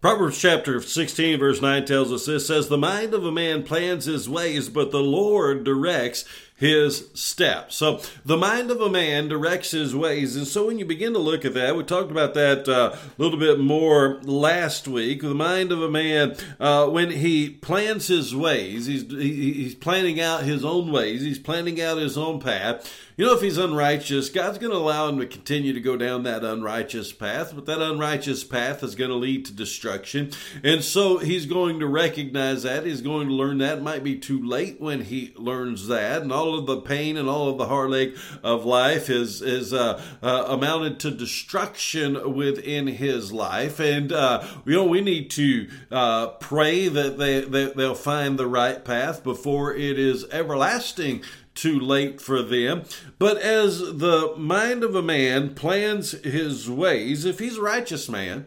Proverbs chapter 16, verse 9 tells us this says, The mind of a man plans his ways, but the Lord directs his steps. So the mind of a man directs his ways. And so when you begin to look at that, we talked about that uh, a little bit more last week. The mind of a man, uh, when he plans his ways, he's, he, he's planning out his own ways, he's planning out his own path. You know, if he's unrighteous, God's going to allow him to continue to go down that unrighteous path, but that unrighteous path is going to lead to destruction. And so he's going to recognize that. He's going to learn that. It might be too late when he learns that. And all of the pain and all of the heartache of life is, is uh, uh, amounted to destruction within his life. And, uh, you know, we need to uh, pray that they, that they'll find the right path before it is everlasting too late for them. But as the mind of a man plans his ways, if he's a righteous man,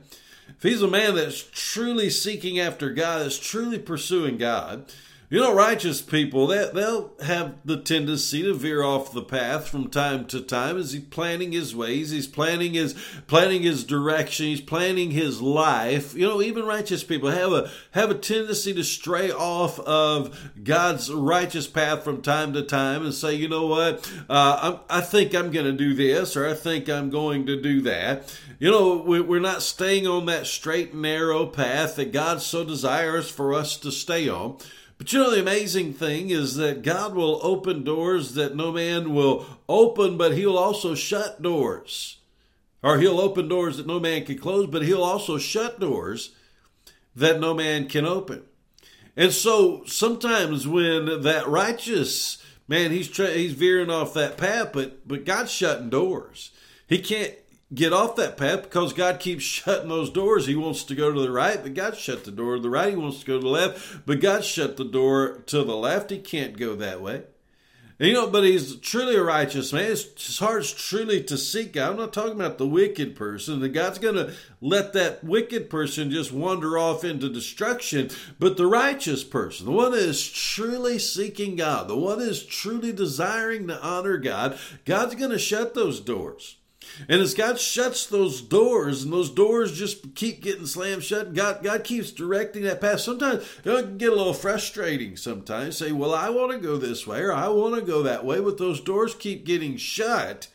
if he's a man that's truly seeking after God, that's truly pursuing God, you know, righteous people, they, they'll have the tendency to veer off the path from time to time as he's planning his ways, he's planning his planning his direction, he's planning his life. You know, even righteous people have a have a tendency to stray off of God's righteous path from time to time and say, you know what, uh, i think I'm going to do this or I think I'm going to do that. You know, we're not staying on that straight and narrow path that God so desires for us to stay on. But you know, the amazing thing is that God will open doors that no man will open, but He'll also shut doors. Or He'll open doors that no man can close, but He'll also shut doors that no man can open. And so sometimes when that righteous man, he's tra- he's veering off that path, but but God's shutting doors. He can't get off that path because God keeps shutting those doors. He wants to go to the right, but God shut the door to the right. He wants to go to the left, but God shut the door to the left. He can't go that way. You know, but he's truly a righteous man. His heart's truly to seek God. I'm not talking about the wicked person. The God's going to let that wicked person just wander off into destruction. But the righteous person, the one that is truly seeking God, the one that is truly desiring to honor God, God's going to shut those doors. And as God shuts those doors, and those doors just keep getting slammed shut, God, God keeps directing that path. Sometimes it can get a little frustrating. Sometimes say, "Well, I want to go this way, or I want to go that way," but those doors keep getting shut.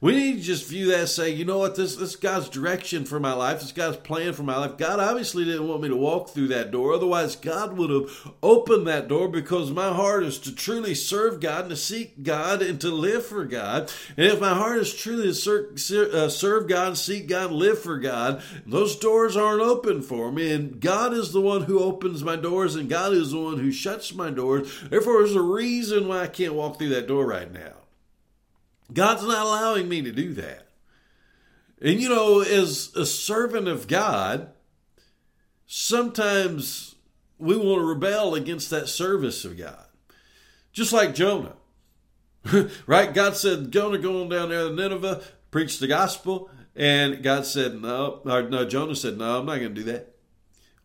We need to just view that say, you know what, this this God's direction for my life, this God's plan for my life. God obviously didn't want me to walk through that door. Otherwise, God would have opened that door because my heart is to truly serve God and to seek God and to live for God. And if my heart is truly to serve, uh, serve God, seek God, live for God, those doors aren't open for me. And God is the one who opens my doors, and God is the one who shuts my doors. Therefore, there's a reason why I can't walk through that door right now. God's not allowing me to do that. And you know, as a servant of God, sometimes we want to rebel against that service of God. Just like Jonah. right? God said, Jonah, go on down there to Nineveh, preach the gospel. And God said, no, no, Jonah said, no, I'm not going to do that.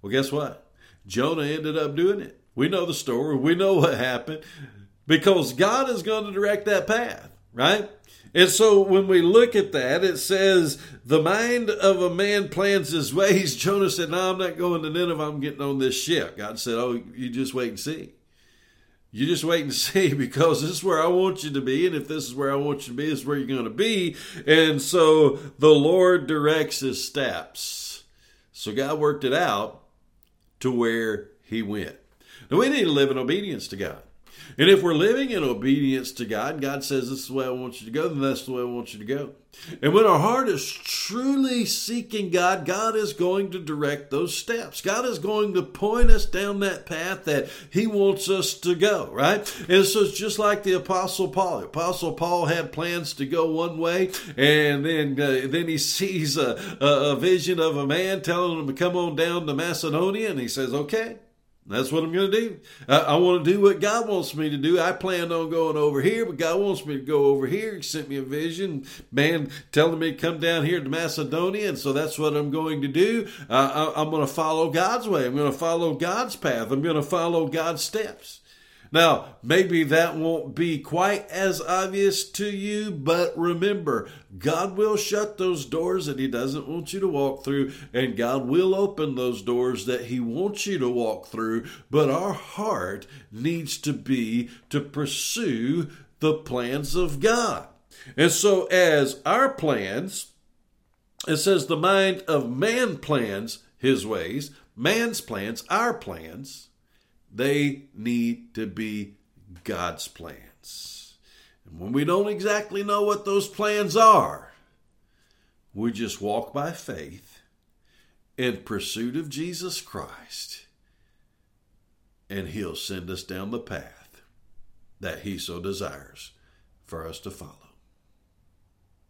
Well, guess what? Jonah ended up doing it. We know the story. We know what happened because God is going to direct that path, right? And so when we look at that, it says, the mind of a man plans his ways. Jonah said, No, I'm not going to Nineveh. I'm getting on this ship. God said, Oh, you just wait and see. You just wait and see because this is where I want you to be. And if this is where I want you to be, this is where you're going to be. And so the Lord directs his steps. So God worked it out to where he went. Now we need to live in obedience to God. And if we're living in obedience to God, God says, This is the way I want you to go, then that's the way I want you to go. And when our heart is truly seeking God, God is going to direct those steps. God is going to point us down that path that He wants us to go, right? And so it's just like the Apostle Paul. Apostle Paul had plans to go one way, and then uh, then he sees a, a vision of a man telling him to come on down to Macedonia, and he says, Okay, that's what I'm going to do. I, I, want to do what God wants me to do. I planned on going over here, but God wants me to go over here. He sent me a vision, man, telling me to come down here to Macedonia, and so that's what I'm going to do. Uh, I, I'm going to follow God's way. I'm going to follow God's path. I'm going to follow God's steps. Now, maybe that won't be quite as obvious to you, but remember, God will shut those doors that He doesn't want you to walk through, and God will open those doors that He wants you to walk through. But our heart needs to be to pursue the plans of God. And so, as our plans, it says the mind of man plans his ways, man's plans, our plans they need to be God's plans. And when we don't exactly know what those plans are, we just walk by faith in pursuit of Jesus Christ, and He'll send us down the path that He so desires for us to follow.